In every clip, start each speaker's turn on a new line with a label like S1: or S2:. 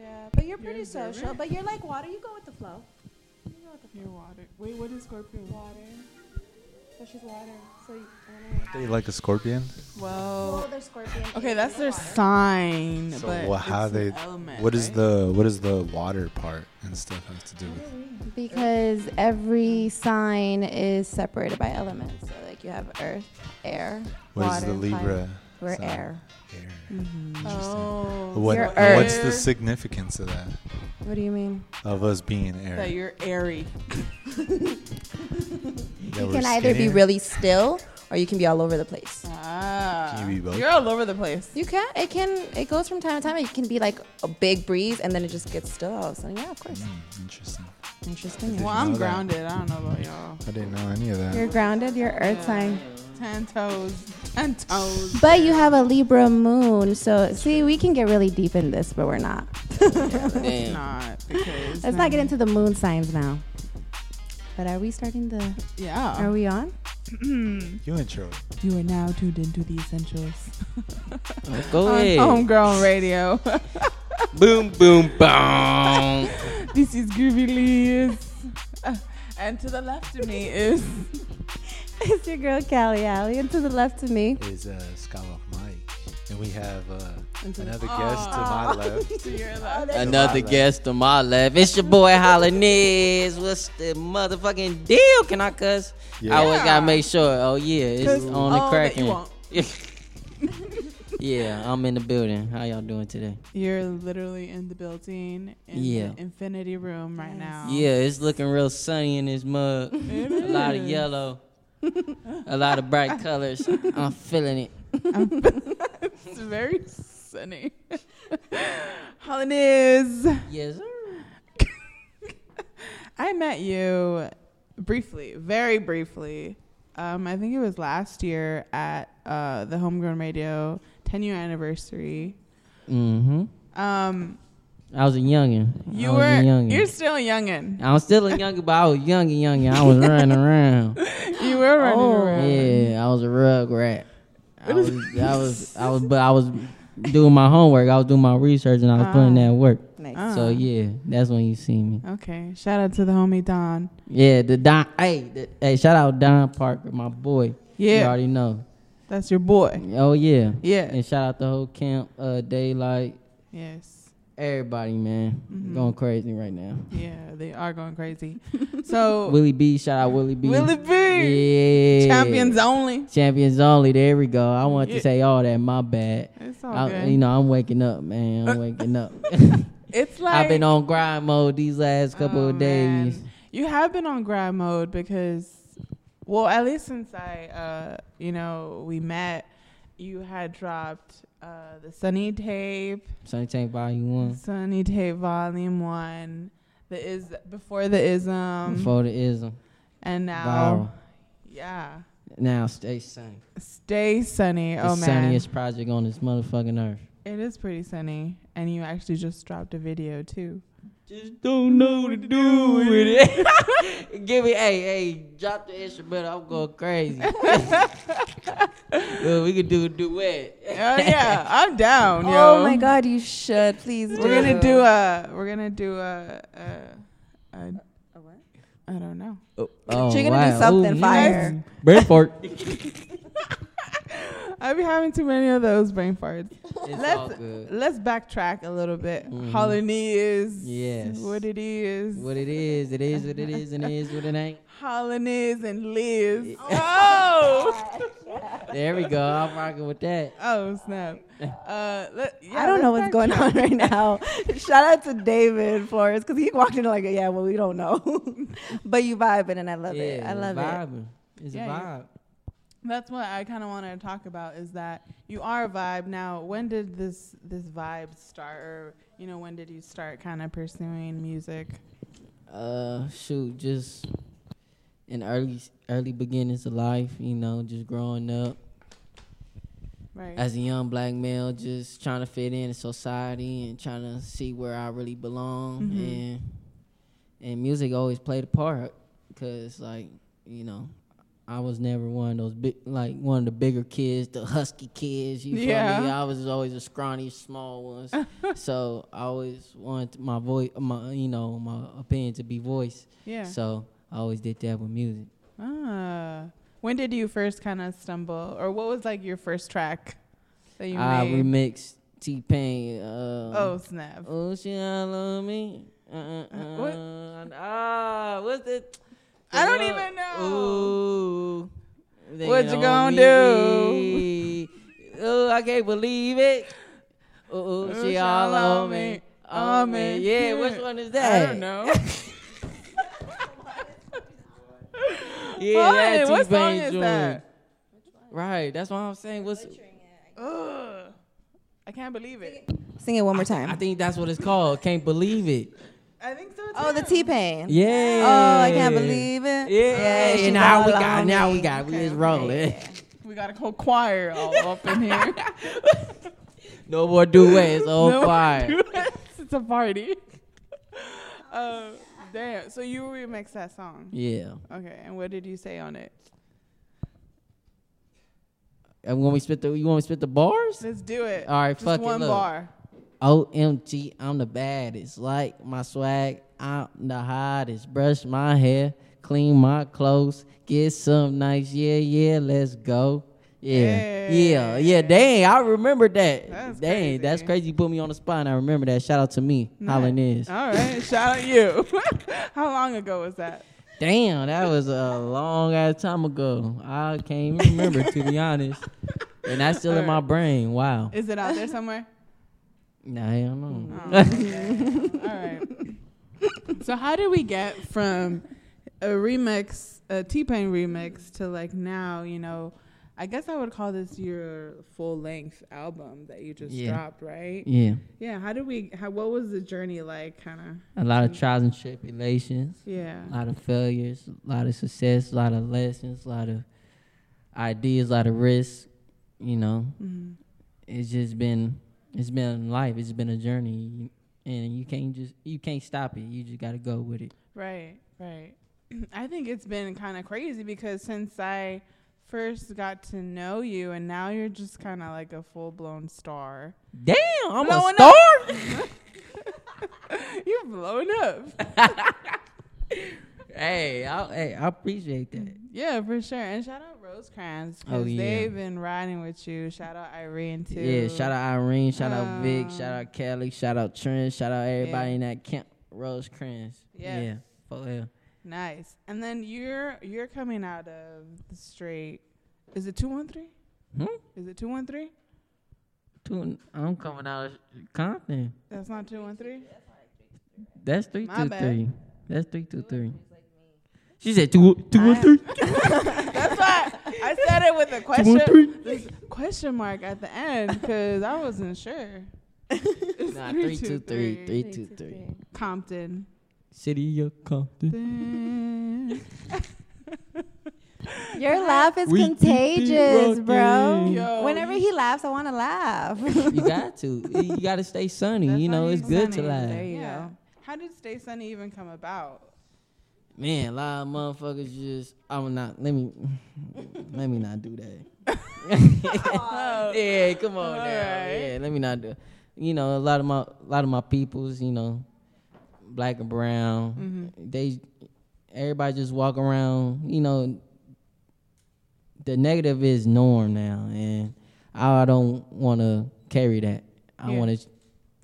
S1: Yeah, but you're pretty
S2: You're
S1: social. But you're like water. You go with the flow. You go with the
S2: You're water. Wait, what is Scorpio?
S1: water. So she's water. So you, I don't know.
S3: They like a scorpion.
S1: Well,
S2: Well,
S1: they're scorpion.
S2: okay, that's their
S1: water.
S2: sign.
S3: So
S2: but
S3: wha- how
S2: it's an
S3: they-
S2: element,
S3: What is
S2: right?
S3: the what is the water part and stuff has to do with?
S1: Because every sign is separated by elements. So like you have earth, air,
S3: What is
S1: water,
S3: the
S1: fire.
S3: Libra?
S1: We're
S3: sign?
S1: air.
S3: Air.
S2: Mm-hmm. Oh,
S3: What,
S1: You're
S3: what's the significance of that?
S1: What do you mean?
S3: Of us being air?
S2: that you're airy.
S3: That
S1: you
S3: we're
S1: can either be really still or you can be all over the place.
S2: Ah,
S3: Can you be both?
S2: You're all over the place.
S1: You can. It can. It goes from time to time. It can be like a big breeze, and then it just gets still all of a sudden. Yeah, of course.
S3: Mm, interesting.
S1: Interesting.
S2: Well, I'm
S3: know that?
S2: grounded. I don't know about y'all.
S3: I didn't know any of that.
S1: You're grounded. You're Earth sign.
S2: Ten toes. Ten toes.
S1: But you have a Libra moon, so see, we can get really deep in this, but we're not.
S2: It's
S4: Damn.
S2: not because.
S1: Let's not get into the moon signs now. But are we starting the?
S2: Yeah.
S1: Are we on?
S3: You intro.
S2: You are now tuned into the essentials
S4: Go
S2: on
S4: ahead.
S2: Homegrown Radio.
S4: boom, boom, boom.
S2: this is Groovy Liz. Uh, and to the left of me is
S1: it's your girl Callie Alley, and to the left of me.
S3: Is uh, Skylock Mike, and we have uh,
S1: And to the-
S3: another guest to my left.
S2: to left.
S4: Another
S3: left.
S4: guest to my left. It's your boy Holland Izz. What's the motherfucking deal? Can I cuss?
S3: Yeah.
S4: I always gotta make sure. Oh yeah, it's
S2: Cause
S4: on the
S2: all that you
S4: cracking.
S2: want.
S4: yeah, I'm in the building. How y'all doing today?
S2: You're literally in the building in
S4: Yeah.
S2: the infinity room right now.
S4: Yeah, it's looking real sunny in this mug.
S2: It
S4: A lot of yellow. A lot of bright colors. I'm feeling it.
S2: It's very sunny. Holland Izz.
S4: Yes, sir.
S2: I met you briefly, very briefly. Um, I think it was last year at uh, the Homegrown Radio 10 year anniversary.
S4: Mm-hmm.
S2: Um,
S4: I was a youngin.
S2: you were
S4: youngin.
S2: you're still a youngin.
S4: I was still a youngin, but I was young and youngin. I was running around.
S2: You were running
S1: Oh.
S2: around.
S4: Yeah, I was a rug rat. I was, I was, I was, but I was doing my homework. I was doing my research and I was putting
S2: Ah.
S4: that work.
S1: Nice.
S2: Ah.
S4: So yeah, that's when you see me.
S2: Okay. Shout out to the homie Don.
S4: Yeah, the Don. Hey, the, hey, shout out Don Parker, my boy.
S2: Yeah.
S4: You already know.
S2: that's your boy.
S4: Oh yeah.
S2: Yeah.
S4: And shout out the whole camp, uh, Daylight,
S2: Yes.
S4: Everybody, man,
S2: Mhm.
S4: going crazy right now.
S2: Yeah, they are going crazy. So
S4: Willie B, shout out Willie B.
S2: Willie B,
S4: Yeah.
S2: champions only.
S4: Champions only. There we go. I wanted
S2: Yeah.
S4: to say all that. My bad.
S2: It's all
S4: I,
S2: good.
S4: you know, I'm waking up, man. I'm waking up.
S2: it's like
S4: I've been on grind mode these last couple
S2: Oh,
S4: of days.
S2: man. You have been on grind mode because, well, at least since I, uh, you know, we met, you had dropped uh, the Sunny Tape,
S4: Sunny Tape Volume One.
S2: Sunny Tape Volume One, the is before the ism,
S4: Before the ism.
S2: and now,
S4: Viral.
S2: yeah,
S4: Now stay sunny.
S2: Stay Sunny.
S4: The
S2: oh man,
S4: sunniest project on this motherfucking earth.
S2: it is pretty sunny, and you actually just dropped a video too.
S4: Just don't know what to do with it. Give me, hey, hey, drop the instrument. I'm going crazy. Well, we could do a duet.
S2: Oh yeah, I'm down, yo.
S1: Oh my God, you should please.
S2: We're gonna do a. We're gonna do a. a, a I don't know.
S4: Oh,
S1: You're gonna oh, do something
S4: Ooh,
S1: fire.
S4: Brain fart.
S2: I be having too many of those brain farts.
S4: It's
S2: Let's-
S4: all good.
S2: Let's backtrack a little bit.
S4: Mhm.
S2: Hollandy is
S4: Yes.
S2: what it is.
S4: What it is, it is what it is, and it is what it ain't.
S2: Holland Izz and Liz. Oh,
S4: There we go. I'm rocking with that.
S2: oh snap. Uh, let, yeah,
S1: I don't know what's going on right now. Shout out to David Flores because he walked in like, yeah, well, we don't know, but you vibing and I love it. I
S4: it's
S1: love it.
S4: It's
S2: Yeah,
S4: a
S2: you-
S4: vibe.
S2: That's what I kind of wanted to talk about is that you are a vibe now. When did this this vibe start, or you know, when did you start kind of pursuing music?
S4: Uh, shoot, just in early early beginnings of life, you know, just growing up
S2: Right.
S4: as a young black male, just trying to fit in society and trying to see where I really belong,
S2: Mhm.
S4: and and music always played a part, cause like you know, I was never one of those big, like one of the bigger kids, the husky kids. You feel me? I was always a scrawny, small ones. so I always wanted my voice, my you know, my opinion to be voiced.
S2: Yeah.
S4: So I always did that with music.
S2: ah. When did you first kind of stumble, or what was like your first track that you
S4: I
S2: made?
S4: remixed T Pain. Uh,
S2: oh snap!
S4: oh, she love me. Uh, uh,
S2: what?
S4: uh, Ah, what's the?
S2: I don't
S4: the-
S2: even know.
S4: Ooh.
S2: What you
S4: on
S2: gonna
S4: me. Oh, I can't believe it. Oh,
S2: Ooh,
S4: she all on me. On me. Yeah, which one is that?
S2: I don't know.
S4: Yeah,
S2: Hey,
S4: that
S2: what song
S4: T-Pain
S2: is
S4: joint.
S2: that?
S4: Right, that's what I'm saying. What's
S2: Ugh. I can't believe it.
S1: Sing it one more time.
S4: I think that's what it's called. Can't believe it.
S2: I think so too.
S1: oh, the T Pain.
S4: Yeah.
S1: Oh, I can't believe it.
S4: Yeah,
S1: she's
S4: now we got, now we got, we
S2: Okay,
S4: just
S2: okay.
S4: rolling.
S2: We got a whole choir all up in here.
S4: No more duets, on
S2: No
S4: fire.
S2: duets. it's a party. Uh, damn. So you remixed that song.
S4: Yeah.
S2: Okay. And what did you say on it?
S4: And when we spit the, you want me to spit the bars?
S2: Let's do it.
S4: All right,
S2: Just
S4: fuck it,
S2: one bar.
S4: OMG, I'm the baddest. Like my swag, I'm the hottest. Brush my hair, clean my clothes, get some nice. Yeah, yeah, let's go. Yeah, yeah, yeah. Dang, I remember that.
S2: That's
S4: Dang, that's
S2: crazy.
S4: crazy. You put me on the spot, and I remember that. Shout out to me,
S2: Nice.
S4: Holland Izz.
S2: All right. Shout out to you. How long ago was that?
S4: Damn, that was a long ass time ago. I can't even remember to be honest. And that's still in my brain. Wow.
S2: Is it out there somewhere?
S4: Nah, I don't know.
S2: Oh, okay. All right. So how did we get from a remix, a T Pain remix, to like now? You know, I guess I would call this your full length album that you just
S4: Yeah.
S2: dropped, right?
S4: Yeah,
S2: Yeah. How did we? How, what was the journey like? Kind of.
S4: a lot of trials and tribulations.
S2: Yeah.
S4: a lot of failures, a lot of success, a lot of lessons, a lot of ideas, a lot of risks. You know,
S2: Mhm.
S4: it's just been it's been life. It's been a journey, and you can't just you can't stop it. You just got to go with it.
S2: Right. Right. I think it's been kind of crazy because since I first got to know you, and now you're just kind of like a full blown star.
S4: Damn, I'm
S2: Blowing
S4: a star.
S2: You're blown up.
S4: hey, I, hey, I appreciate that.
S2: Yeah, for sure. And shout out Rosecrans because
S4: Oh, yeah.
S2: they've been riding with you. Shout out Irene too.
S4: Yeah, shout out Irene, shout out Vic,
S2: Um,
S4: shout out Kelly, shout out Trent, shout out everybody
S2: Yeah.
S4: in that camp. Rosecrans.
S2: Yeah.
S4: Yeah, for real.
S2: Nice. And then you're you're coming out of the straight. Is it two one three?
S4: Hmm?
S2: Is it two one three?
S4: Two, I'm coming out of Compton.
S2: That's not two one three.
S4: That's three
S2: My
S4: two
S2: bad.
S4: three. That's three two three. She said two two one three.
S2: That's why I said it with a question
S4: three.
S2: this question mark at the end because I wasn't sure. It's
S4: Nah, three two three. Three two three.
S2: Compton.
S4: City of Compton.
S1: Your laugh is
S4: We
S1: contagious, bro.
S2: Yo,
S1: Whenever he laughs, I want to laugh.
S4: You got to. You got to stay sunny.
S2: That's
S4: you know,
S2: you
S4: it's good to laugh.
S1: There you
S2: Yeah.
S1: go.
S2: How did Stay Sunny even come about?
S4: Man, a lot of motherfuckers just. I'm not. Let me. let me not do that. yeah, come on now.
S2: Alright.
S4: Yeah, let me not do. You know, a lot of my, a lot of my peoples. You know, black and brown.
S2: Mm-hmm.
S4: They, everybody just walk around. You know, the negative is norm now, and I don't want to carry that. I
S2: Yeah.
S4: want to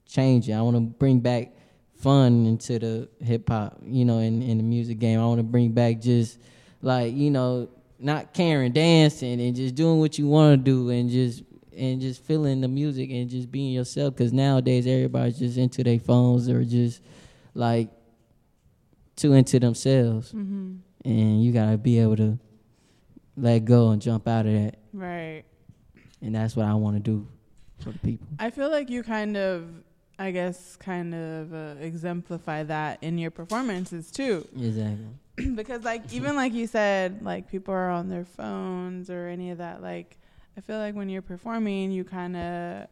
S4: change it. I want to bring back fun into the hip hop, you know, in, in the music game. I want to bring back just like, you know, not caring, dancing and just doing what you want to do and just and just feeling the music and just being yourself cuz nowadays everybody's just into their phones or just like too into themselves
S2: Mm-hmm.
S4: and you got to be able to let go and jump out of that.
S2: Right.
S4: And that's what I want to do for the people.
S2: I feel like you kind of, I guess, kind of uh, exemplify that in your performances too.
S4: Exactly.
S2: because, like, even like you said, like people are on their phones or any of that. Like, I feel like when you're performing, you kind of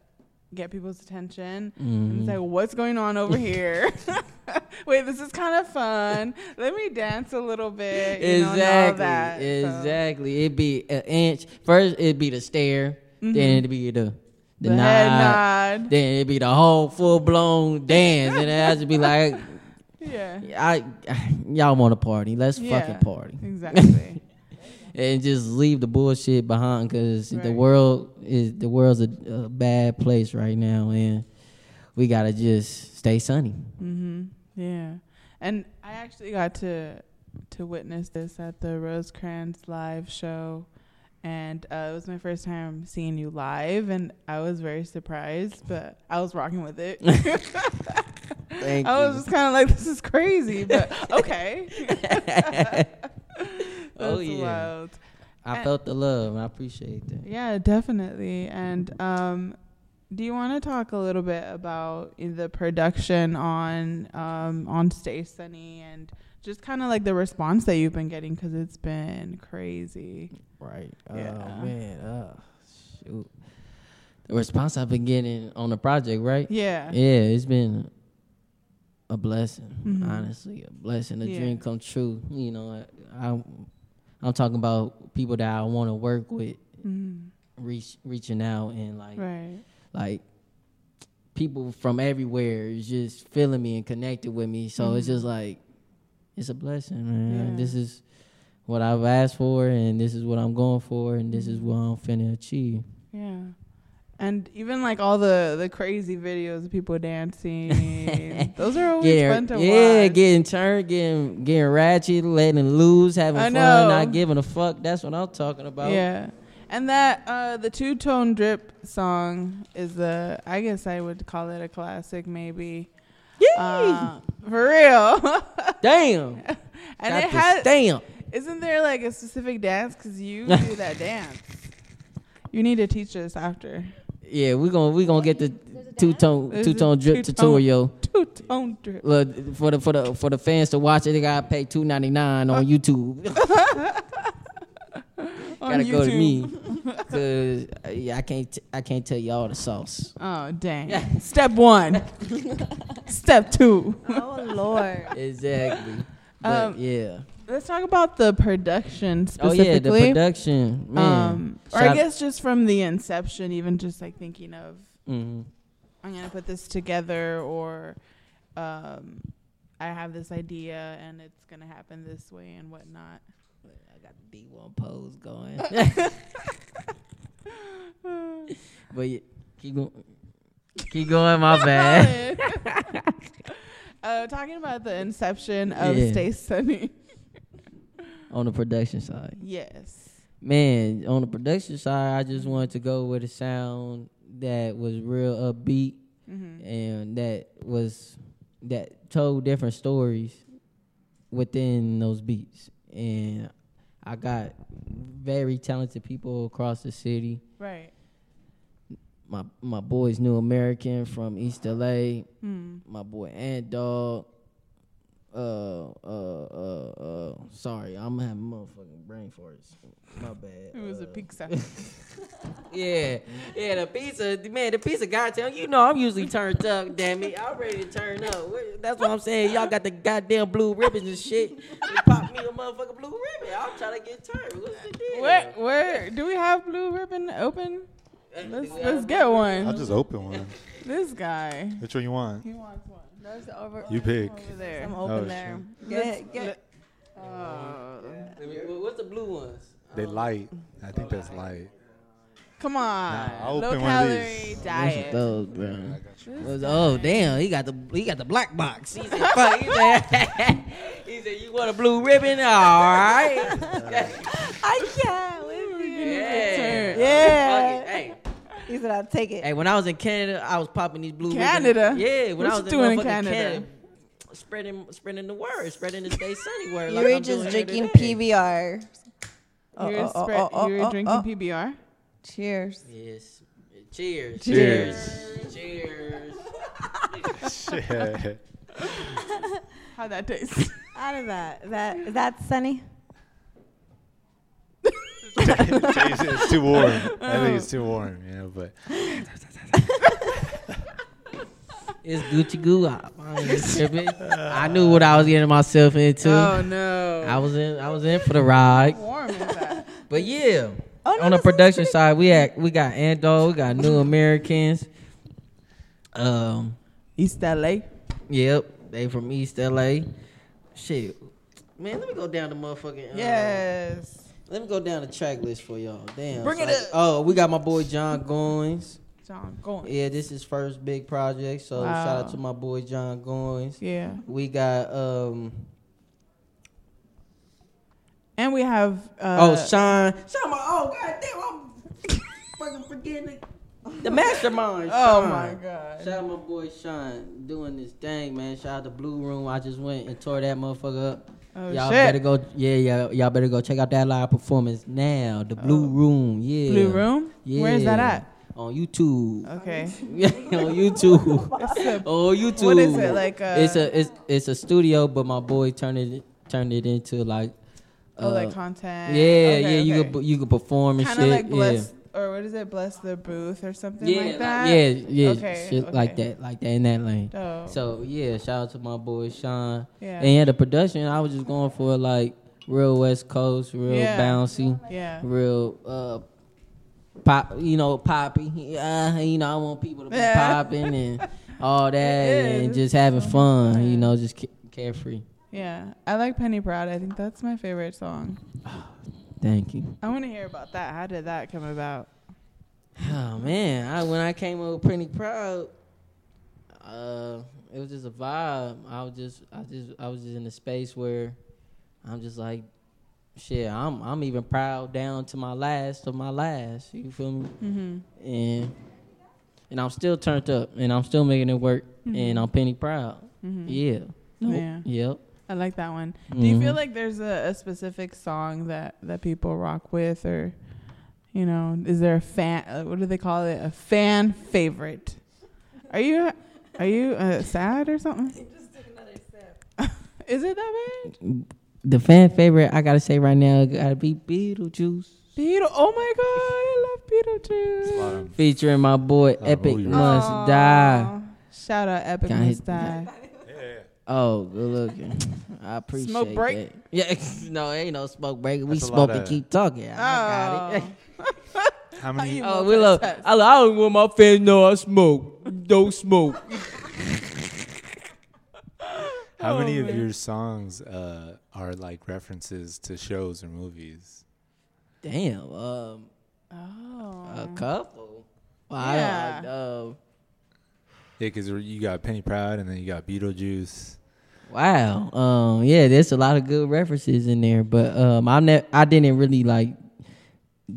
S2: get people's attention.
S4: Mhm.
S2: And it's like, what's going on over here? Wait, this is kind of fun. Let me dance a little bit. You know, all
S4: exactly.
S2: So,
S4: exactly. It'd be an inch. First, it'd be the stare. Then
S2: Mhm.
S4: it'd be the the,
S2: the
S4: nod.
S2: head nod.
S4: Then it'd be the whole full blown dance, and it has to be like,
S2: Yeah.
S4: I, y'all want to party? Let's
S2: Yeah.
S4: fucking party.
S2: Exactly.
S4: and just leave the bullshit behind because the world is the world's a, a bad place right now, and we gotta just stay sunny.
S2: Mm-hmm. Yeah, and I actually got to to witness this at the Rosecrans live show, and uh, it was my first time seeing you live, and I was very surprised, but I was rocking with it.
S4: Thank you.
S2: I was
S4: you.
S2: just kind of like, "This is crazy," but okay.
S4: Oh, yeah.
S2: wild.
S4: I
S2: And-
S4: felt the love. I appreciate that.
S2: Yeah, definitely. And um, do you want to talk a little bit about the production on um, on Stay Sunny and just kind of like the response that you've been getting because it's been crazy.
S4: Right.
S2: Yeah.
S4: Oh man. Oh shoot. The response I've been getting on the project, right?
S2: Yeah.
S4: Yeah, it's been a blessing.
S2: Mhm.
S4: Honestly, a blessing, a
S2: Yeah.
S4: dream come true. You know, I, I I'm talking about people that I want to work with,
S2: Mhm.
S4: reach reaching out and like
S2: Right.
S4: like people from everywhere is just feeling me and connected with me. So it's
S2: Mhm.
S4: just like it's a blessing, man.
S2: Yeah.
S4: This is what I've asked for, and this is what I'm going for, and this is what I'm finna achieve.
S2: Yeah. And even like all the the crazy videos of people dancing, those are always fun to
S4: yeah,
S2: watch.
S4: getting turned, getting getting ratchet, letting loose, having fun, not giving a fuck. That's what I'm talking about.
S2: Yeah. And that uh the two tone drip song is the I guess I would call it a classic maybe. Uh, for real.
S4: Damn.
S2: and
S4: Got
S2: it
S4: the
S2: has
S4: stamp.
S2: isn't there like a specific dance cuz you do that dance. You need to teach us after.
S4: Yeah, we're gonna we gonna get the two tone two tone drip
S2: two-tone-
S4: tutorial.
S2: Two tone drip.
S4: Look for the for the for the fans to watch it. They gotta pay two ninety nine on YouTube.
S2: On
S4: gotta go to
S2: YouTube.
S4: Me because yeah, I can't t- I can't tell you all the sauce.
S2: Oh dang. Step 1. Step 2.
S1: Oh Lord.
S4: Exactly. But
S2: Um,
S4: yeah.
S2: Let's talk about the production specifically.
S4: Oh yeah, the production man.
S2: Um, or
S4: Shout-
S2: I guess just from the inception, even just like thinking of
S4: mm-hmm.
S2: I'm gonna put this together, or um, I have this idea and it's gonna happen this way and whatnot.
S4: Got the D one pose going. but yeah, keep going. Keep going. My bad.
S2: uh, talking about the inception of
S4: Yeah.
S2: Stay Sunny.
S4: On the production side.
S2: yes.
S4: Man, on the production side, I just wanted to go with a sound that was real upbeat
S2: Mm-hmm.
S4: and that was that told different stories within those beats. And I got very talented people across the city.
S2: Right.
S4: My my boy's New American from East LA.
S2: Hmm.
S4: My boy Ant Dog. Uh, uh, uh, uh. Sorry, I'm having motherfucking brain farts. My bad.
S2: It was a
S4: Uh,
S2: pizza.
S4: Yeah, yeah, the pizza, man, the pizza goddamn. You know, I'm usually turned up. Damn it, I'm ready to turn up. That's what I'm saying. Y'all got the goddamn blue ribbons and shit. You pop me a motherfucking blue ribbon. I'm trying to get turned. What's the deal?
S2: where where do we have blue ribbon open? Let's
S4: do we
S2: let's
S4: have
S2: get
S3: I'll just open one.
S2: This guy.
S3: Which one you want?
S2: He wants one.
S1: There's over.
S3: You pick.
S2: Over there.
S1: I'm
S3: Oh,
S1: open there. Get get.
S2: Oh.
S4: Let me- What's the blue ones?
S3: They uh, light. I think that's light.
S2: Come on.
S3: Nah, I'll
S2: Low
S3: open one
S2: calorie
S3: these.
S4: What's
S2: diet.
S4: those, bro?
S3: I got.
S4: Was- oh damn, he got the he got the black box. He said, fuck, he said, he said, you want a blue ribbon? All right.
S1: I can't with you.
S4: yeah.
S1: Yeah.
S4: Fuck it. Hey,
S1: He said I'll take it.
S4: hey, when I was in Canada, I was popping these blue
S2: Canada?
S4: ribbons. Yeah, when
S2: What
S4: I
S2: you
S4: was
S2: doing in
S4: in, motherfucking
S2: Canada?
S4: spreading spreading the word, spreading the stay sunny word.
S1: you
S4: like
S1: were
S4: I'm
S1: just drinking. PBR. Oh,
S2: you were,
S1: oh, oh,
S2: spread,
S1: oh, oh,
S2: you were
S1: oh,
S2: drinking
S1: oh.
S2: PBR?
S1: Cheers.
S4: Yes. Cheers.
S3: Cheers.
S4: Cheers.
S3: Shit.
S2: How'd that taste?
S1: How did that? Is that is that sunny?
S3: it's too warm. I think it's too warm, you know, but
S4: It's Gucci Goo. I, I. I knew what I was getting myself into.
S2: Oh no.
S4: I was in. I was in for the ride.
S2: warm is that?
S4: But yeah,
S1: Oh, no,
S4: on the production
S1: pretty
S4: side, we had we got Ando, we got New Americans. Um,
S2: East LA.
S4: yep, they from East LA. Shit, man, let me go down the motherfucking. uh,
S2: Yes.
S4: Let me go down the track list for y'all. Damn.
S2: Bring
S4: it's
S2: it
S4: like-
S2: up.
S4: Oh, we got my boy John Goins.
S2: John Goins.
S4: Yeah, this is first big project. So shout out to my boy John Goins.
S2: Yeah.
S4: We got um
S2: And we have uh
S4: oh Sean. Sean my oh god damn I'm fucking forgetting it. The mastermind.
S2: Oh
S4: Sean.
S2: my god.
S4: Shout out my boy Sean doing this thing, man. Shout out to Blue Room. I just went and tore that motherfucker up.
S2: Oh
S4: y'all
S2: shit.
S4: better go. Yeah, yeah. Y'all better go check out that live performance now. The Blue
S2: Oh.
S4: Room. Yeah.
S2: Blue Room?
S4: Yeah.
S2: Where's that at?
S4: On YouTube.
S2: Okay.
S4: Yeah, on YouTube.
S2: A-
S4: on YouTube.
S2: What is it like? Uh,
S4: it's a it's it's a studio, but my boy turned it turned it into like.
S2: oh, like
S4: uh,
S2: content.
S4: yeah,
S2: Okay,
S4: yeah. You
S2: okay.
S4: could you could perform and
S2: kind of
S4: shit.
S2: like
S4: yeah.
S2: Or what is it? Bless the booth or something
S4: Yeah,
S2: like
S4: like-
S2: that.
S4: yeah, yeah,
S2: Okay,
S4: shit like that, like that in that lane.
S2: Oh.
S4: So yeah, shout out to my boy Sean.
S2: yeah.
S4: And yeah, the production, I was just going for like real West Coast, real
S2: Yeah.
S4: bouncy,
S2: yeah.
S4: real uh pop, you know, poppy. Yeah, you know, I want people to be
S2: Yeah.
S4: popping and all that, and just having fun.
S2: fun.
S4: You know, just ca- carefree.
S2: Yeah. I like Penny Proud. I think that's my favorite song.
S4: Thank you.
S2: I want to hear about that. How did that come about?
S4: Oh man, I, when I came up with Pretty Proud, uh, it was just a vibe. I was just, I just, I was just in a space where I'm just like, shit. I'm, I'm even proud down to my last of my last. You feel me?
S2: Mm-hmm.
S4: And and I'm still turned up, and I'm still making it work,
S2: Mhm.
S4: and I'm penny proud.
S2: Mm-hmm.
S4: Yeah. Nope.
S2: Yeah.
S4: Yep.
S2: I like that one. Do you feel
S4: Mhm.
S2: like there's a, a specific song that that people rock with, or you know, is there a fan? Uh, what do they call it? A fan favorite? Are you are you uh, sad or something? Just took another sip. is it that bad?
S4: the fan favorite I gotta say right now gotta be Beetlejuice,
S2: Beetle. Oh my god, I love Beetlejuice.
S4: featuring my boy Epic Must
S2: Aw.
S4: Die.
S2: Shout out Epic Must Die.
S4: Oh, good looking. I appreciate it.
S2: Smoke break?
S4: that. Yeah, no, ain't no smoke break. We
S3: That's
S4: smoke
S3: lot
S4: and
S3: of-
S4: keep talking. I got it.
S3: How many?
S2: you-
S4: Oh, we love. I, I don't want my fans know I smoke. Don't smoke.
S3: How many
S2: Oh,
S3: of your songs uh, are like references to shows or movies?
S4: Damn. Um,
S2: Oh.
S4: a couple. Well, I
S2: Yeah.
S4: don't, uh,
S3: yeah, because you got Penny Proud and then you got Beetlejuice.
S4: Wow. Um, yeah, there's a lot of good references in there, but um, I ne- I didn't really like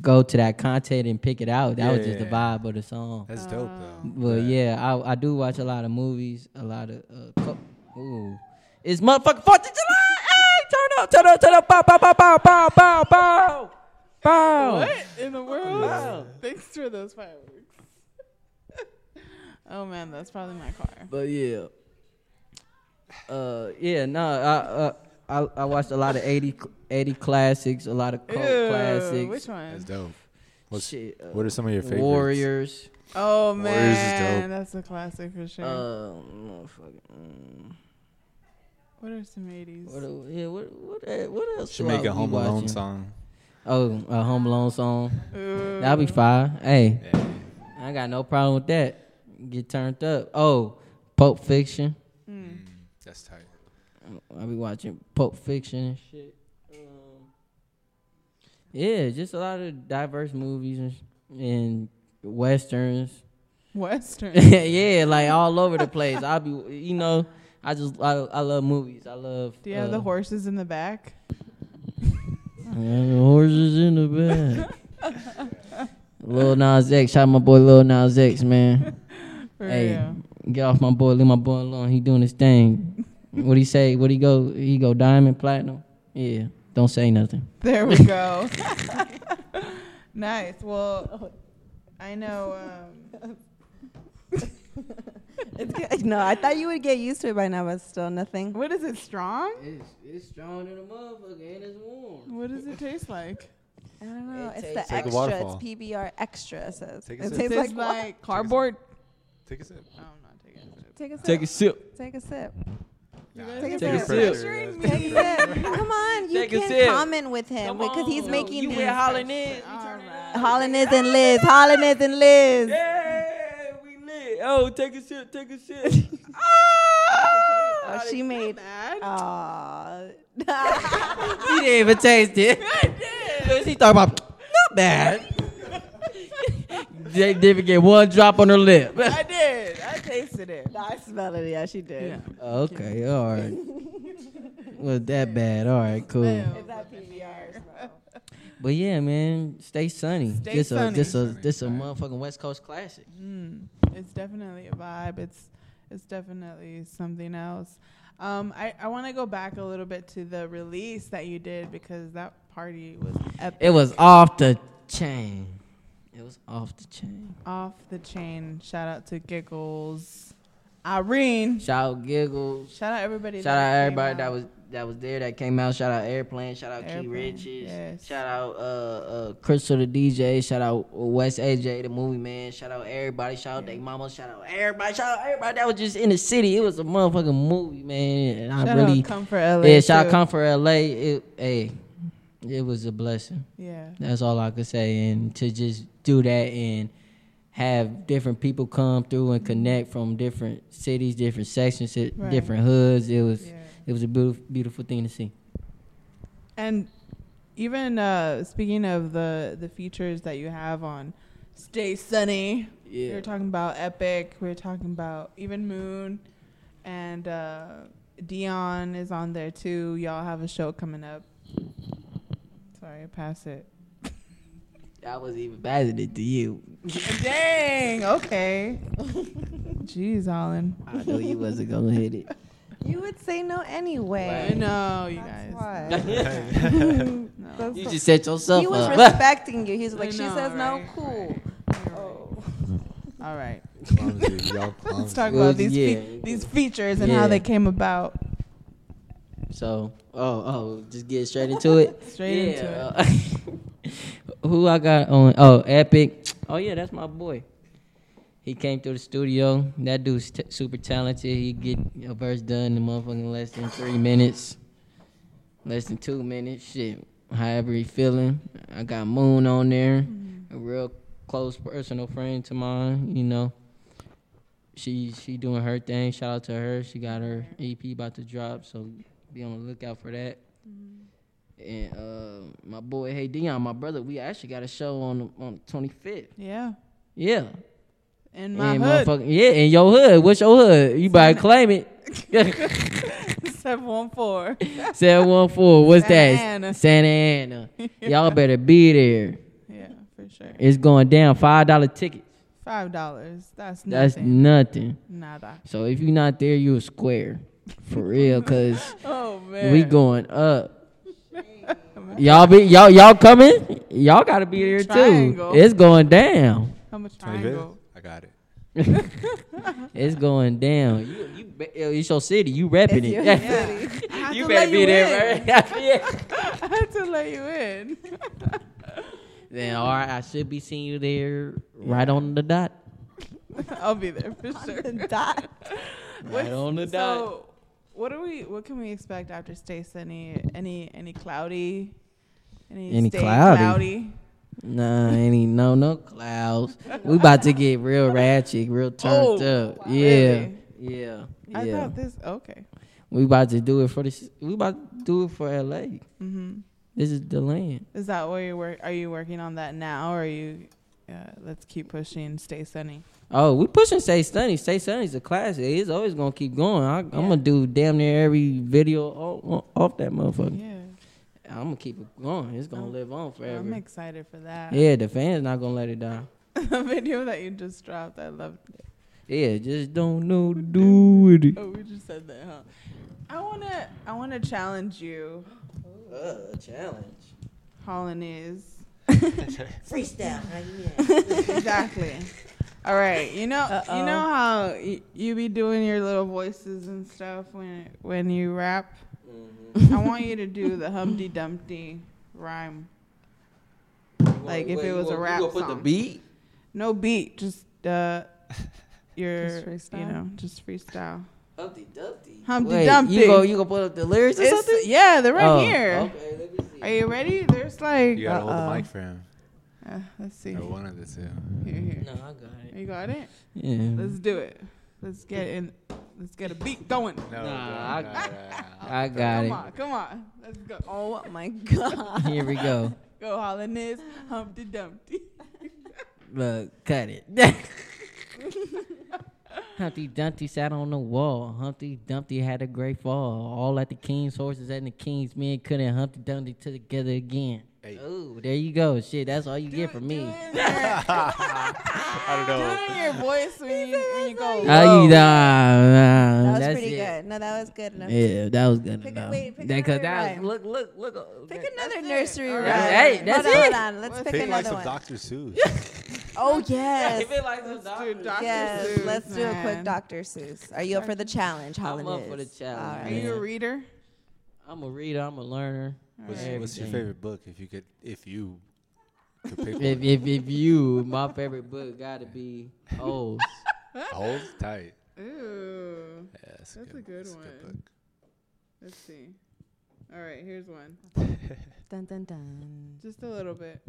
S4: go to that content and pick it out. That yeah, was just
S3: yeah, the
S4: vibe yeah. of the song.
S3: That's dope though.
S4: Uh, but yeah, I I do watch a lot of movies, a lot of uh, co- ooh. It's motherfucking 4th of July. Hey, turn up, turn up, turn up. Bow, bow, bow, bow, bow, bow, bow. Bow.
S2: What in the world?
S4: Wow.
S2: Thanks for those fireworks oh man, that's probably my car.
S4: But yeah, uh, yeah, no, I uh, I I watched a lot of 80, 80 classics, a lot of cult
S2: Ew,
S4: classics.
S2: Which one?
S3: That's dope. What's,
S4: Shit, uh,
S3: what are some of your favorites?
S4: Warriors.
S2: Oh man.
S3: Warriors is
S2: man,
S3: dope.
S2: that's a classic for sure.
S4: Motherfucking, mm,
S2: what are some eighties?
S4: what, uh, yeah, what, what, uh, what else?
S3: Should
S4: I
S3: make a Home Alone
S4: watching?
S3: song.
S4: Oh, a Home Alone song. That'll be fine. Hey,
S3: Yeah.
S4: I got no problem with that. Get turned up. Oh, Pulp Fiction.
S3: Mm, that's tight.
S4: I'll be watching Pulp Fiction and shit. Um, yeah, just a lot of diverse movies and, and westerns.
S2: Western.
S4: yeah, like all over the place. I'll be, you know, I just I, I love movies. I love.
S2: Do you have
S4: uh,
S2: the horses in the back?
S4: The horses in the back. Lil Nas X, shout out my boy Lil Nas X, man.
S2: For
S4: Hey.
S2: real.
S4: Get off my boy, leave my boy alone. He doing his thing. what he say? What he go? He go diamond, platinum. Yeah, don't say nothing.
S2: There we go. nice. Well, I know. Um,
S1: It's. No, I thought you would get used to it by now, but still nothing.
S2: what is it? Strong?
S4: It's it's strong in a motherfucker and it's warm.
S2: What does it taste like?
S1: I don't know.
S4: It
S1: It's the
S4: tastes
S3: like
S1: extra. It's PBR extra. It says.
S3: Take
S1: it.
S2: It
S1: tastes
S2: tastes
S1: like,
S2: like, cardboard.
S3: Take a sip.
S2: I'm not taking it.
S1: take a sip.
S4: Take a sip.
S1: Take a sip.
S3: Nah,
S1: Take a sip.
S3: pressure.
S2: Pressuring
S3: That's
S1: Take a sip. Come on, you
S4: Take a
S1: can
S4: sip.
S1: comment with him because he's
S4: on.
S1: making
S4: You
S1: these.
S4: with Holland Izz.
S1: Holland Izz and Liz. Holland Izz and Liz.
S4: Yeah, we lit. Oh, take a sip. Take a sip. Ah!
S1: Oh, she made.
S2: Bad.
S1: Aw.
S4: he didn't even taste it.
S2: I did.
S4: Cause he thought about not bad. They didn't get one drop on her lip.
S2: I did. I tasted it.
S1: I smelled it. Yeah, she did.
S2: Yeah.
S4: okay, all right. Was that bad? All right, cool.
S2: Bam.
S1: that PBR?
S4: But yeah, man, stay sunny.
S2: Stay
S4: this a this a this a motherfucking West Coast classic.
S2: Mm, it's definitely a vibe. It's it's definitely something else. Um, I, I want to go back a little bit to the release that you did because that party was epic.
S4: It was off the chain. It was off the chain.
S2: off the chain. Shout out to Giggles, Irene.
S4: Shout out Giggles.
S2: Shout out everybody.
S4: Shout out everybody
S2: out.
S4: that was that was there that came out. Shout out Airplane. Shout out Key Riches.
S2: yes.
S4: Shout out uh uh Crystal the DJ. Shout out West AJ the movie man. Shout out everybody. Shout out they mama. Shout out everybody. Shout out everybody that was just in the city. It was a motherfucking movie, man. And I
S2: Shout
S4: really
S2: out Comfort LA.
S4: yeah. Shout out
S2: too.
S4: Comfort LA. It hey, it was a blessing.
S2: Yeah.
S4: That's all I could say. And to just do that and have different people come through and connect from different cities, different sections,
S2: Right.
S4: different hoods. It was
S2: Yeah.
S4: it was a beautiful beautiful thing to see.
S2: And even uh, speaking of the the features that you have on Stay Sunny, we were talking about Epic. We were talking about even Moon, and uh, Dion is on there too. Y'all have a show coming up. Sorry, pass it.
S4: I was even passing it to you.
S2: Dang. Okay. Jeez, Holland.
S4: I know you wasn't gonna hit it.
S1: You would say no anyway.
S2: I know you
S1: That's
S2: guys.
S1: why.
S2: No.
S1: That's
S4: You
S1: the-
S4: just set yourself
S1: he was
S4: up.
S1: respecting you. He's like,
S2: I
S1: she
S2: know,
S1: says no,
S2: right,
S1: cool. Oh.
S2: All right.
S3: Clumsy, y'all
S2: Let's talk
S4: Well,
S2: about these fe- these features and
S4: Yeah.
S2: how they came about.
S4: so, oh, oh, just get straight into it.
S2: Straight into it.
S4: Into it. Who I got on? Oh, Epic. Oh yeah, that's my boy. He came through the studio. That dude's t- super talented. He get a verse done in motherfucking less than three minutes, less than two minutes. Shit, however he feeling. I got Moon on there, mm-hmm. a real close personal friend to mine. You know, she she doing her thing. Shout out to her. She got her EP about to drop, so be on the lookout for that. Mm-hmm. And uh, my boy, hey Dion, my brother, we actually got a show on on the 25th.
S2: Yeah.
S4: Yeah,
S2: In my
S4: and
S2: hood.
S4: motherfucking- yeah, in your hood. What's your hood? You better claim it.
S2: 714.
S4: Seven one four. What's
S2: Santa
S4: that?
S2: Ana.
S4: Santa Ana. Y'all better be there.
S2: Yeah, for sure.
S4: It's going down. Five dollar tickets.
S2: Five dollars. That's
S4: That's
S2: nothing.
S4: nothing.
S2: Nada.
S4: So if you're not there, you a square, for real. Cause
S2: Oh man.
S4: we going up. Y'all be y'all y'all coming? Y'all gotta be there
S2: Triangle.
S4: too. It's going down.
S2: How much
S3: 25th?
S2: triangle?
S3: I got it.
S4: It's going down. You you be- it's your city. You repping
S1: It's
S4: it.
S1: your
S2: Yeah.
S4: You better be
S2: you
S4: there,
S2: in.
S4: right?
S2: I had to let you in.
S4: Then all right, I should be seeing you there right on the dot.
S2: I'll be there for sure.
S1: Dot.
S4: Right on the dot.
S2: So, what do we? What can we expect after Stay Sunny? Any any cloudy? Any,
S4: Any
S2: stay
S4: cloudy? Nah, any no no clouds. we about to get real ratchet, real turned
S2: Oh,
S4: up.
S2: wow.
S4: Yeah,
S2: Really?
S4: yeah,
S2: I
S4: yeah.
S2: thought this. Okay.
S4: We about to do it for this. We about to do it for LA.
S2: Mm-hmm.
S4: This is the land.
S2: Is that where you work? Are you working on that now, or are you? Uh, let's keep pushing. Stay sunny.
S4: Oh, we pushing Stay Sunny. Stay Sunny's a classic. It's always gonna keep going. I, I'm
S2: Yeah.
S4: gonna do damn near every video off, off that motherfucker.
S2: Yeah.
S4: I'm gonna keep it going. It's gonna
S2: I'm-
S4: live on forever.
S2: I'm excited for that.
S4: Yeah, the fans not gonna let it die.
S2: the video that you just dropped, I loved it.
S4: Yeah, just don't know to do with it.
S2: Oh, we just said that, huh? I wanna, I wanna challenge you,
S4: Uh, challenge.
S2: Holland Izz.
S4: Freestyle.
S2: exactly. All right, you know,
S1: Uh-oh.
S2: you know how y- you be doing your little voices and stuff when when you rap.
S4: Mm-hmm.
S2: I want you to do the Humpty Dumpty rhyme. Like if it was a rap
S4: you gonna put the
S2: song.
S4: beat?
S2: No beat, just uh, your,
S1: Just
S2: you know, just freestyle.
S4: Humpty Dumpty.
S2: Humpty
S4: Wait,
S2: Dumpty.
S4: You go, you go put up the lyrics or
S2: It's-
S4: something?
S2: yeah, they're right
S4: Oh,
S2: here.
S4: Okay, let me see.
S2: Are you ready? There's like,
S3: You gotta hold
S1: Uh-oh.
S3: the mic for him,
S2: uh, let's see.
S3: or one of the two.
S2: Here, here.
S4: No, I got it.
S2: You got it.
S4: Yeah.
S2: Let's do it. Let's get in. Let's get a beat going.
S3: No,
S4: Nah, I-
S3: no, no.
S4: I got
S2: come
S4: it.
S2: on, come on. Let's go.
S1: Oh my god.
S4: Here we go.
S2: Go Holland Izz, Humpty Dumpty.
S4: Look, cut it. Humpty Dumpty sat on the wall. Humpty Dumpty had a great fall. All at the king's horses and the king's men couldn't Humpty Dumpty together again.
S3: Hey.
S4: Oh, there you go. Shit, that's all you get from me.
S2: Do it in your-
S3: I don't
S2: do
S3: know.
S2: it in your voice when you, when you go.
S4: How
S2: low.
S4: you nah, nah,
S1: That was
S4: that's
S1: pretty
S4: it.
S1: good. No, that was good enough.
S4: Yeah, that was good
S1: Pick a- wait, pick
S4: That-
S1: another
S4: that-
S1: rhyme.
S4: look, look, look.
S1: Oh,
S4: pick
S1: another
S2: That's
S1: nursery
S2: All
S1: rhyme.
S4: Hey, that's
S1: hold on,
S4: it.
S1: hold on. Let's
S2: Let's
S1: pick
S3: Pick oh,
S1: like
S3: some
S1: one.
S3: Dr. Seuss.
S1: Oh yes.
S4: If it like some
S2: Let's do
S4: doctor-
S2: Dr.
S1: Yes,
S2: Seuss,
S1: let's do a quick. Dr. Seuss. Are you up for the challenge,
S4: I'm up for the challenge,
S2: Are you a reader?
S4: I'm a reader. I'm a learner.
S3: What's,
S2: Alright.
S3: what's your favorite book? If you could, if you could pick
S4: If,
S3: one.
S4: if if you, my favorite book got to be O's.
S3: Hold tight.
S2: Ooh.
S3: Yeah, that's,
S2: That's
S3: good.
S2: a good
S3: that's
S2: one. Let's see. All right, here's one.
S1: Dun dun dun.
S2: Just a little bit.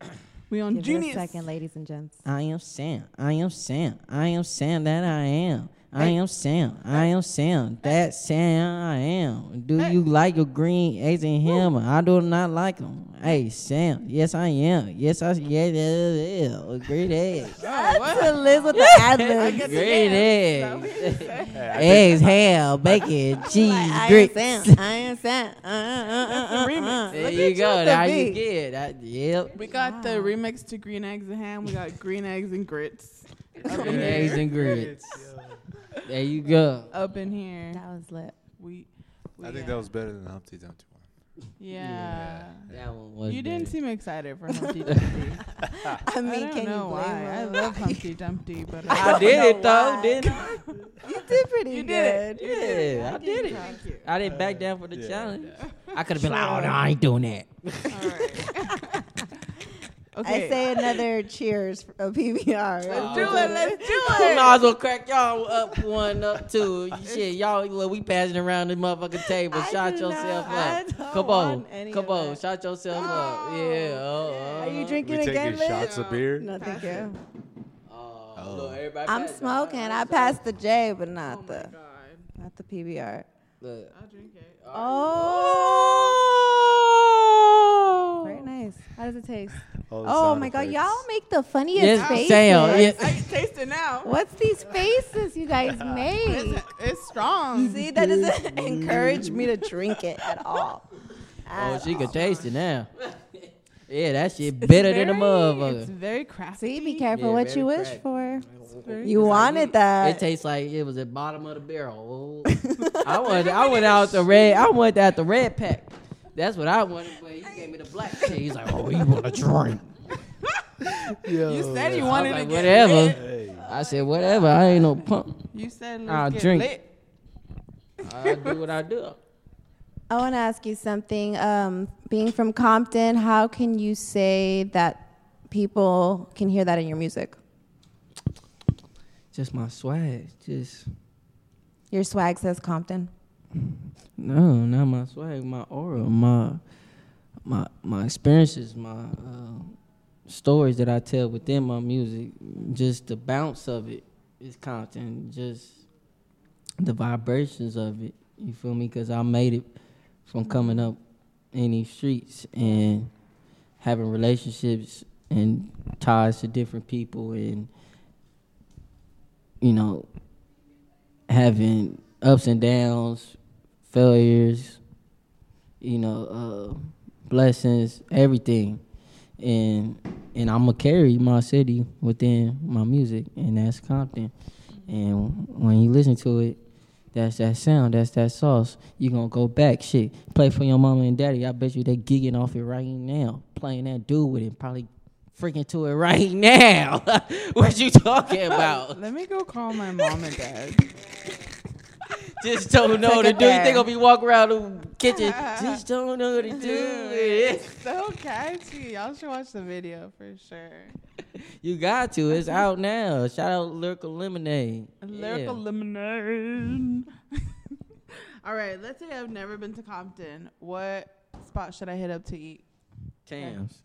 S2: We on
S1: Give it a
S2: Genius.
S1: second, ladies and gents.
S4: I am Sam. I am Sam. I am Sam that I am. I am Sam. I am Sam. That Sam I am. Do you like your green eggs and ham? I do not like them. Hey Sam. Yes I am. Yes I yeah yeah yeah. Great eggs.
S2: Oh, what?
S1: To Liz with the ad
S2: I
S1: libs.
S2: guess
S4: Great
S2: it is. Is that what you
S4: eggs.
S2: said?
S3: Yeah, I
S4: Eggs, ham, bacon, cheese,
S1: I
S4: grits.
S1: am Sam. I am Sam. Uh, uh, uh,
S2: That's the
S1: uh,
S2: remix.
S1: uh.
S4: There you go.
S1: with the
S4: Now you
S1: beat.
S4: get that. Yep.
S2: We got the remix to green eggs and ham. We got green eggs and grits.
S4: Green eggs and grits. There you go.
S2: Up in here.
S1: That was lit.
S2: We.
S3: I
S2: we,
S3: think
S2: uh,
S3: that was better than the Humpty Dumpty one.
S2: Yeah.
S4: That one was.
S2: You didn't
S4: better.
S2: seem excited for Humpty Dumpty.
S1: I
S2: I
S1: mean,
S2: don't
S1: can you
S2: know
S1: blame
S2: why. I love Humpty Dumpty, but uh,
S4: I did it though,
S1: why.
S4: didn't I?
S1: You did pretty
S2: You
S1: good.
S2: did it. You did
S4: Yeah, I did it.
S2: Thank you.
S4: I didn't back down for the
S3: Yeah.
S4: challenge. I could have been like, oh no, I ain't doing that.
S2: All right. Okay.
S1: I say another cheers for a PBR.
S2: Let's do it. Let's do
S4: I
S2: it.
S4: might as well crack y'all up one up two. Shit, y'all look, we passing around the motherfucking table.
S1: I
S4: Shot yourself
S1: not- I
S4: up.
S1: don't
S4: Come on,
S1: want any
S4: come
S1: of
S4: on,
S1: that.
S4: shot yourself up. Oh, yeah. Oh, oh,
S1: Are you
S4: oh.
S1: drinking
S3: we
S1: again,
S3: taking
S1: Liz?
S3: shots of beer.
S1: No, thank you.
S4: Oh,
S3: Oh.
S4: look, everybody
S1: I'm smoking.
S4: I'm
S1: I oh,
S4: sorry.
S1: passed the J, but
S2: Oh
S1: not
S2: my
S1: the
S2: god.
S1: not the PBR.
S4: Look.
S2: I'll drink it.
S1: Oh, very nice. How does it taste?
S3: All
S1: Oh
S3: sound
S1: my god, y'all make the funniest
S4: Yes,
S1: faces.
S4: Sam, yeah.
S2: I can taste it now.
S1: What's these faces you guys make?
S2: It's, it's strong.
S1: See, that doesn't encourage me to drink it at all.
S4: Oh, she
S1: all.
S4: can taste it now. yeah, that shit
S2: It's
S4: better than a motherfucker.
S2: It's very crafty.
S1: See, be careful
S4: Yeah,
S1: what you wish
S4: crack.
S1: for. You wanted that.
S4: It tastes like it was at bottom of the barrel. Oh. I wanted, I went out the red. I went out the red pack. That's what I wanted, but he gave me the black pack. He's like, "Oh, you want a drink?"
S2: You said you wanted
S4: like,
S2: to get
S4: whatever.
S2: lit.
S3: Hey,
S4: I said, "Whatever. I ain't no punk.
S2: You said let's
S4: I'll
S2: get
S4: drink.
S2: lit.
S4: I do what I do."
S1: I want to ask you something. Um, being from Compton, how can you say that people can hear that in your music?
S4: Just my swag. Just
S1: Your swag says Compton.
S4: No, not my swag. My aura. My my my experiences. My uh, stories that I tell within my music. Just the bounce of it is Compton. Just the vibrations of it. You feel me? Because I made it from coming up in these streets and having relationships and ties to different people and you know having ups and downs, failures, you know, uh, blessings, everything, and and I'm gonna carry my city within my music, and that's Compton. And when you listen to it, that's that sound, that's that sauce. You gonna go back, shit. Play for your mama and daddy. I bet you they gigging off it right now, playing that dude with it, probably freaking to it right now. what you talking about?
S2: Let me go call my mom and dad.
S4: Just don't know
S1: Take
S4: the
S1: it
S4: dude. They
S1: there.
S4: gonna be walking around the kitchen. Just don't know what to do.
S2: It's so catchy. Y'all should watch the video for sure.
S4: You got to. It's out now. Shout out Lyrical Lemonade.
S2: Lyrical
S4: Yeah.
S2: lemonade. All right, let's say I've never been to Compton. What spot should I hit up to eat?
S4: Tams.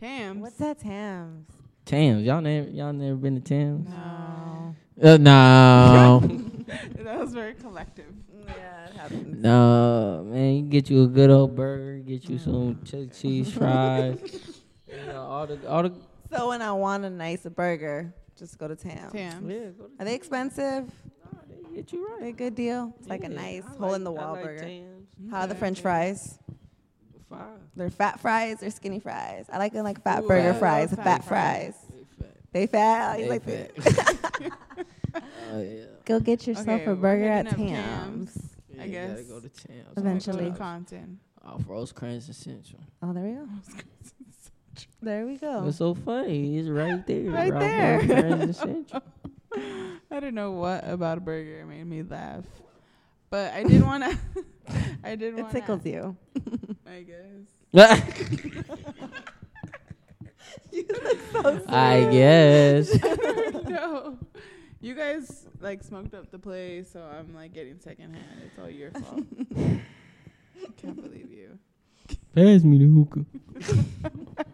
S2: Tams.
S1: What's that, Tams?
S4: Tams. Y'all never y'all never been to Tams?
S2: No.
S4: Uh, no.
S2: that was very collective.
S1: Yeah, it happens.
S4: no, man. You get you a good old burger, get you some mm. chili cheese fries. you know, all the all the
S1: So when I want a nice burger, just go to Tams.
S2: Tams.
S4: yeah, go to
S1: Are they expensive?
S4: Nah, they get you right.
S1: they a good deal? It's like a nice
S4: I
S1: hole in the
S4: like- I
S1: wall
S4: like
S1: burger.
S4: Tams.
S1: How are the French fries?
S4: Five.
S1: They're fat fries or skinny fries? I like them like fat
S4: Ooh,
S1: burger fries,
S2: fat
S1: fat,
S2: fries.
S1: fries. They fat. Oh, you
S4: They
S1: like
S4: fat.
S1: that?
S4: Oh yeah.
S1: Go get yourself
S2: Okay,
S1: a burger at
S2: hitting
S1: Tam's.
S4: Yeah,
S2: I
S4: you gotta
S2: guess.
S4: go to Tam's.
S1: Eventually.
S2: Go to Compton.
S4: Off oh, Rosecrans and Central.
S1: Oh, there we go. There we go.
S4: What's so funny? It's right there.
S1: Right there.
S4: Rosecrans and Central.
S2: I don't know what about a burger made me laugh, but I did want to. I did
S1: It
S2: want.
S1: tickles you.
S2: I guess. You look so.
S4: I guess.
S2: no, you guys like smoked up the place, so I'm like getting secondhand. It's all your fault. Can't believe you.
S4: Pass me the hookah.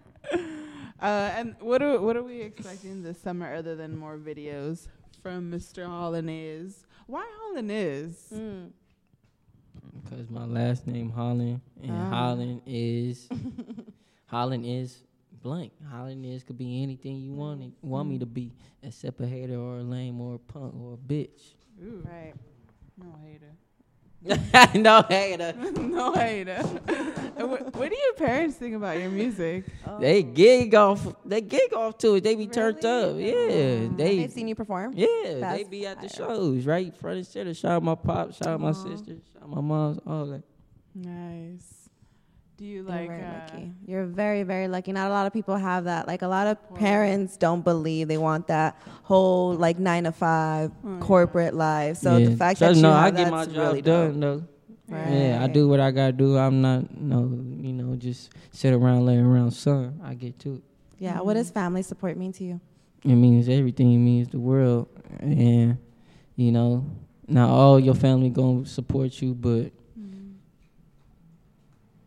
S2: Uh, and what are what are we expecting this summer other than more videos from Mr. Hollandaise? Why Hollandaise?
S1: Mm.
S4: Because my last name Holland, and
S2: Ah.
S4: Holland Izz Holland Izz blank. Holland Izz could be anything you want it, want me to be, except a hater or a lame or a punk or a bitch.
S2: Ooh,
S1: Right.
S2: no hater.
S4: no hater.
S2: no hater. What, what do your parents think about your music?
S4: They um, gig off. They gig off to it. They be turned up.
S1: Really?
S4: Yeah, oh. they.
S1: They've seen you perform.
S4: Yeah, they be at the
S1: fire.
S4: shows, right? Front and center. Shout out my pop, shout out my
S1: Aw.
S4: sister, shout out my mom's, all that.
S2: Nice. Do you
S1: You're
S2: like?
S1: very
S2: uh,
S1: lucky. You're very, very lucky. Not a lot of people have that. Like a lot of
S2: Wow.
S1: parents don't believe they want that whole like nine to five
S2: Oh, yeah.
S1: corporate life. So
S4: yeah.
S1: the fact
S4: Trust
S1: that you
S4: me,
S1: have
S4: I get
S1: that's
S4: my job
S1: really
S4: done
S1: dope.
S4: though.
S1: Right.
S4: Yeah, I do what I gotta do. I'm not no, you know, just sit around laying around sun. I get to it.
S1: Yeah. What does family support mean to you?
S4: It means everything. It means the world, and you know, not all your family gonna support you, but.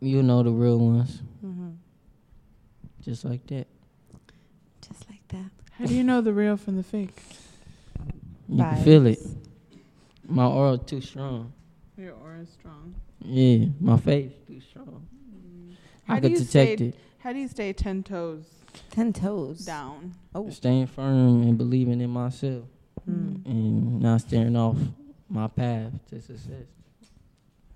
S4: You know the real ones,
S1: Mm-hmm.
S4: just like that.
S1: Just like that.
S2: How do you know the real from the fake?
S4: You can feel it. My aura too strong.
S2: Your aura is strong.
S4: Yeah, my face too strong.
S2: How
S4: I
S2: do
S4: could
S2: you
S4: detect
S2: stay-
S4: it.
S2: How do you stay ten toes
S1: Ten toes.
S2: down?
S1: Oh.
S4: Staying firm and believing in myself,
S1: Mm.
S4: and not staring off my path to success.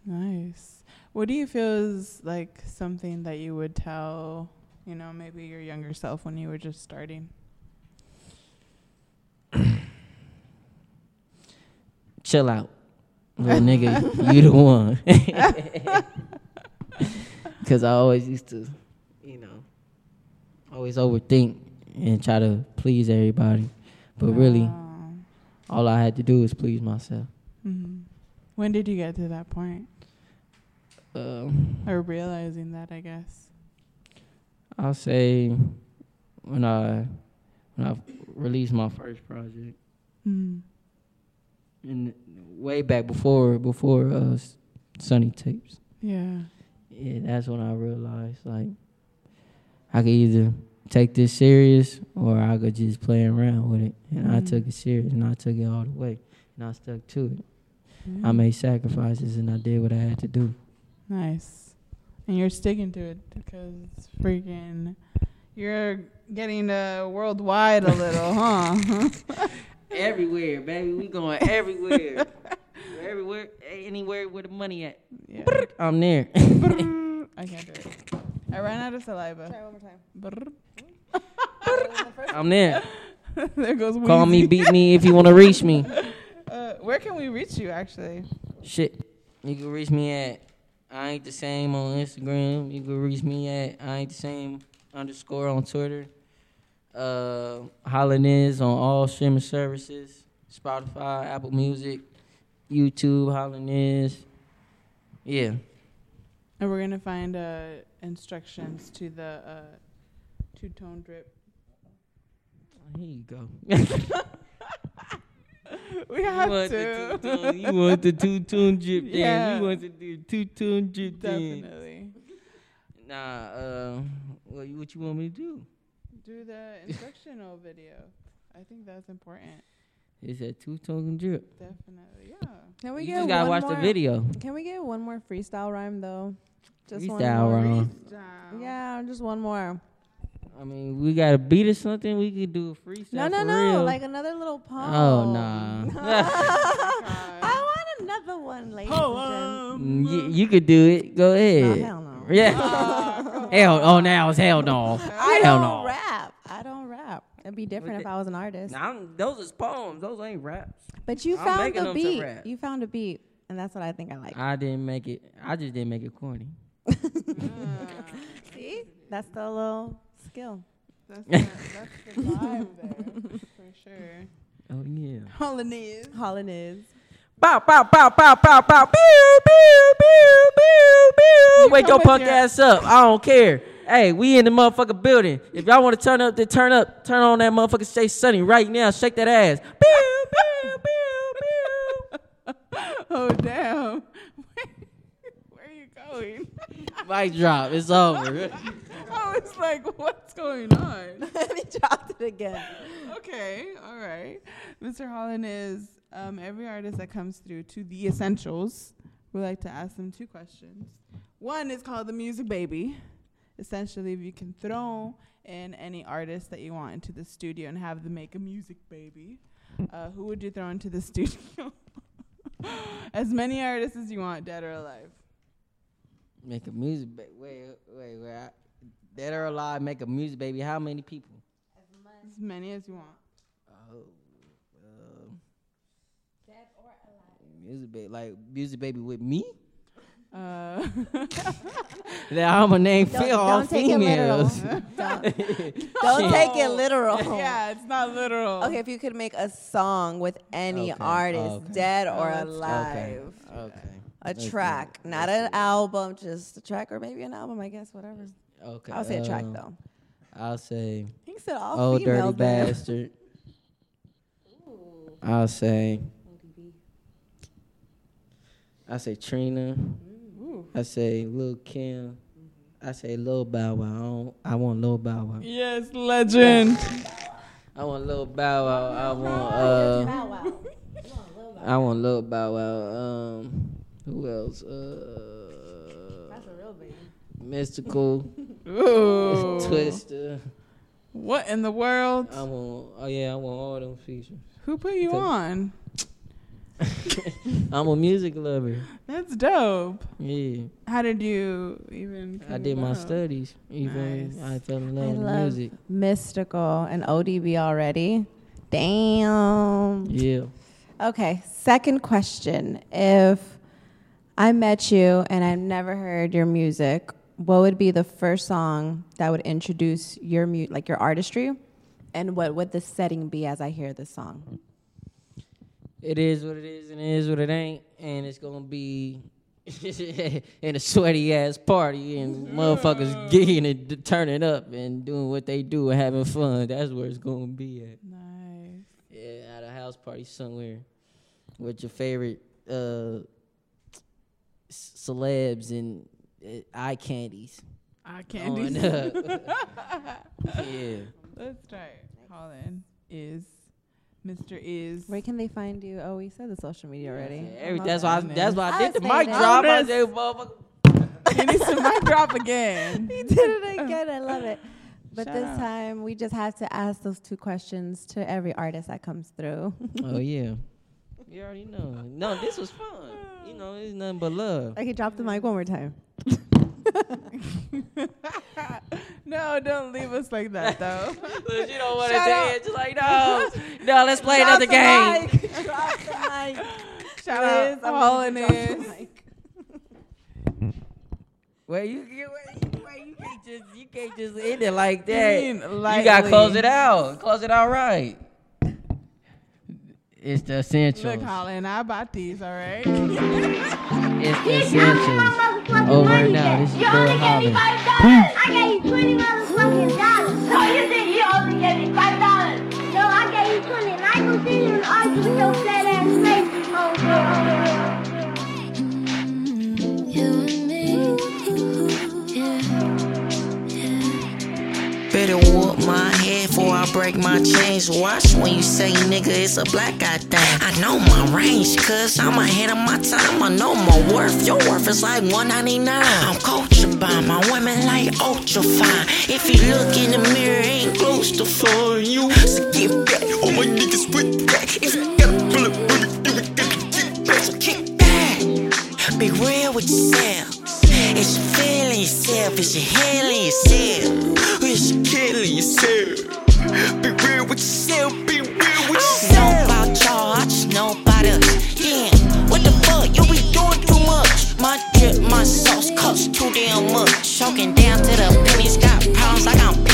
S2: Nice. What do you feel is like something that you would tell, you know, maybe your younger self when you were just starting?
S4: Chill out, little nigga. You the one. Because I always used to, you know, always overthink and try to please everybody. But really,
S2: Oh.
S4: all I had to do was please myself.
S2: Mm-hmm. When did you get to that point,
S4: Um,
S2: or realizing that? I guess.
S4: I'll say when I when I released my first project,
S2: Mm.
S4: and way back before before uh, Sunny Tapes.
S2: Yeah.
S4: Yeah, that's when I realized like I could either take this serious or I could just play around with it. And I
S2: Mhm.
S4: took it serious and I took it all the way. And I stuck to it. I made sacrifices and I did what I had to do.
S2: Nice. And you're sticking to it because freaking you're getting uh, worldwide a little, huh?
S4: Everywhere, baby. We going everywhere. everywhere, anywhere where the money at.
S2: yeah.
S4: I'm there.
S2: I can't do it. I ran out of saliva.
S1: Try one more time.
S4: I'm there.
S2: there goes
S4: Call me, beat me if you want to reach me.
S2: Uh, where can we reach you, actually?
S4: Shit. You can reach me at I ain't the same on Instagram. You can reach me at I ain't the same underscore on Twitter. Uh Holland Izz on all streaming services. Spotify, Apple Music, YouTube, Holland Izz. Yeah.
S2: And we're gonna find uh, instructions to the uh, two tone drip.
S4: Here you go.
S2: We have
S4: you want
S2: to.
S4: The two-tone, you want the two tune drip dance.
S2: Yeah.
S4: You want to do two tune drip dance.
S2: Definitely.
S4: Nah, uh, what you, what you want me to do?
S2: Do the instructional video. I think that's important.
S4: It's a two tone drip.
S2: Definitely. Yeah.
S1: Can we
S4: you
S1: get
S4: just gotta
S1: one
S4: watch
S1: more,
S4: the video.
S1: Can we get one more freestyle rhyme though? Just one
S4: Freestyle
S1: more.
S4: rhyme.
S2: Down.
S1: Yeah, just one more.
S4: I mean, we got a beat or something. We could do a freestyle.
S1: No, no,
S4: for
S1: no.
S4: real.
S1: Like another little poem.
S4: oh nah.
S1: I want another one, ladies and
S2: Poem.
S4: Mm, you, you could do it. Go ahead.
S1: Oh, hell no.
S4: Yeah. hell. Oh, now it's hell no.
S1: I
S4: hell
S1: don't
S4: no.
S1: rap. I don't rap. It'd be different
S4: What
S1: if I was an artist.
S4: Nah, I'm- those is poems. Those ain't raps.
S1: But you
S4: I'm
S1: found
S4: making
S1: the beat. You found a beat, and that's what I think I like.
S4: I didn't make it. I just didn't make it corny.
S1: See, that's the little skill.
S2: That's the, that's the vibe there for sure.
S4: Oh yeah.
S2: Hollandaise.
S1: Holland Izz.
S4: Bow, bow, bow, bow, bow, bow. Pew, pew, pew, pew, pew.
S2: You
S4: Wake your punk
S2: your-
S4: ass up. I don't care. Hey, we in the motherfucking building. If y'all want to turn up, then turn up. Turn on that motherfucking Stay Sunny right now. Shake that ass. Pew, pew, pew, pew.
S2: Oh damn. Where are you going?
S4: Mic drop. It's over.
S2: I was like, what's going on?
S1: and he dropped it again.
S2: Okay, all right. Mr. Holland Izz um, every artist that comes through to the essentials. We like to ask them two questions. One is called the music baby. Essentially, if you can throw in any artist that you want into the studio and have them make a music baby, uh, who would you throw into the studio? as many artists as you want, dead or alive.
S4: Make a music, ba- wait, wait, wait. I, dead or alive, make a music, baby. How many people?
S2: As many as you want.
S4: Oh, um, music baby, like music baby with me.
S2: Uh,
S4: That I'm gonna name
S1: Don't,
S4: Phil all
S1: don't take
S4: females.
S1: don't don't take it literal.
S2: yeah, it's not literal.
S1: Okay, if you could make a song with any
S4: Okay,
S1: artist,
S4: okay.
S1: dead or
S2: Oh, that's-
S1: alive,
S4: okay. Okay.
S1: a
S4: Let's
S1: track, not an album, just a track or maybe an album. I guess whatever.
S4: Do it. Okay.
S1: I'll say a track
S4: um,
S1: though.
S4: I'll say
S1: He said all
S4: Oh Dirty
S1: females. then.
S4: Bastard. I'll say I say Trina. I say Lil Kim. I say Lil Bow Wow. I, don't, I want Lil Bow Wow.
S2: Yes, legend.
S4: I want Lil Bow Wow. I want uh I want Lil Bow Wow. Um who else? Uh Mystikal.
S2: Ooh.
S4: Twista.
S2: What in the world?
S4: I want oh yeah, I want all them features.
S2: Who put you on?
S4: I'm a music lover.
S2: That's dope.
S4: Yeah.
S2: How did you even?
S4: I did my
S2: about?
S4: studies. Even
S2: Nice.
S4: I fell in
S1: I
S4: love with
S1: love
S4: music.
S1: Mystikal and ODB already. Damn.
S4: Yeah.
S1: Okay, second question. If I met you and I've never heard your music, what would be the first song that would introduce your mu- like your artistry? And what would the setting be as I hear this song?
S4: It is what it is and it is what it ain't. And it's gonna be in a sweaty ass party and motherfuckers gigging and d- turning up and doing what they do and having fun. That's where it's gonna be at.
S2: Nice.
S4: Yeah, at a house party somewhere with your favorite uh c- celebs and eye candies.
S2: I
S4: on
S2: can't do.
S4: up. yeah.
S2: Let's try. Colin is Mr. Is.
S1: Where can they find you? Oh, we said the social media already.
S4: Yeah, every,
S1: I'm
S4: that's
S1: not-
S4: why I, that's why I
S1: I
S4: did the
S1: say
S4: mic
S1: that.
S4: drop. I said, motherfucker.
S2: he needs to mic drop again.
S1: He did it again. I love it. But
S2: Shout
S1: this
S2: out.
S1: time we just have to ask those two questions to every artist that comes through.
S4: Oh yeah. You already know. No, this was fun. You know, it's nothing but love.
S1: I can drop the mic one more time.
S2: no, don't leave us like that though.
S4: you don't want to dance. Just like no, no. Let's play
S1: Drop
S4: another
S1: the
S4: game.
S1: mic. Drop the mic.
S2: Shout
S1: Liz,
S2: out
S1: I want
S2: Colin
S1: you to drop the
S4: Well, you you, well, you can't just you can't just end it like that. You gotta close it out. Close it out right. It's the essentials.
S2: Look, Colin, I bought these. All right.
S4: It's the essentials.
S5: Oh,
S4: Over and
S5: now,
S4: This is
S5: You only gave me $5. I gave you twenty dollars fucking dollars.
S6: So you think you only gave me five dollars?
S5: No, I gave you twenty. And I can continue to argue with your fat ass face, oh,
S7: homegirl. Oh,
S8: Better walk my before I break my chains. Watch when you say nigga, it's a black guy thing. I know my range, cuz I'm ahead of my time. I know my worth. Your worth is like 199. I'm cultured by my women like ultra fine. If you look in the mirror, ain't close to find you. So get back, all my niggas with that. If you got a bullet, bullet, get back. So kick back. Be real with yourself. It's feeling yourself, it's healing yourself, it's killing yourself. Be real with yourself, be real with yourself. Know about y'all, I just know about us. Yeah, what the fuck? You be doing too much. My drip, my sauce costs too damn much. Choking down to the pennies, got problems like I'm.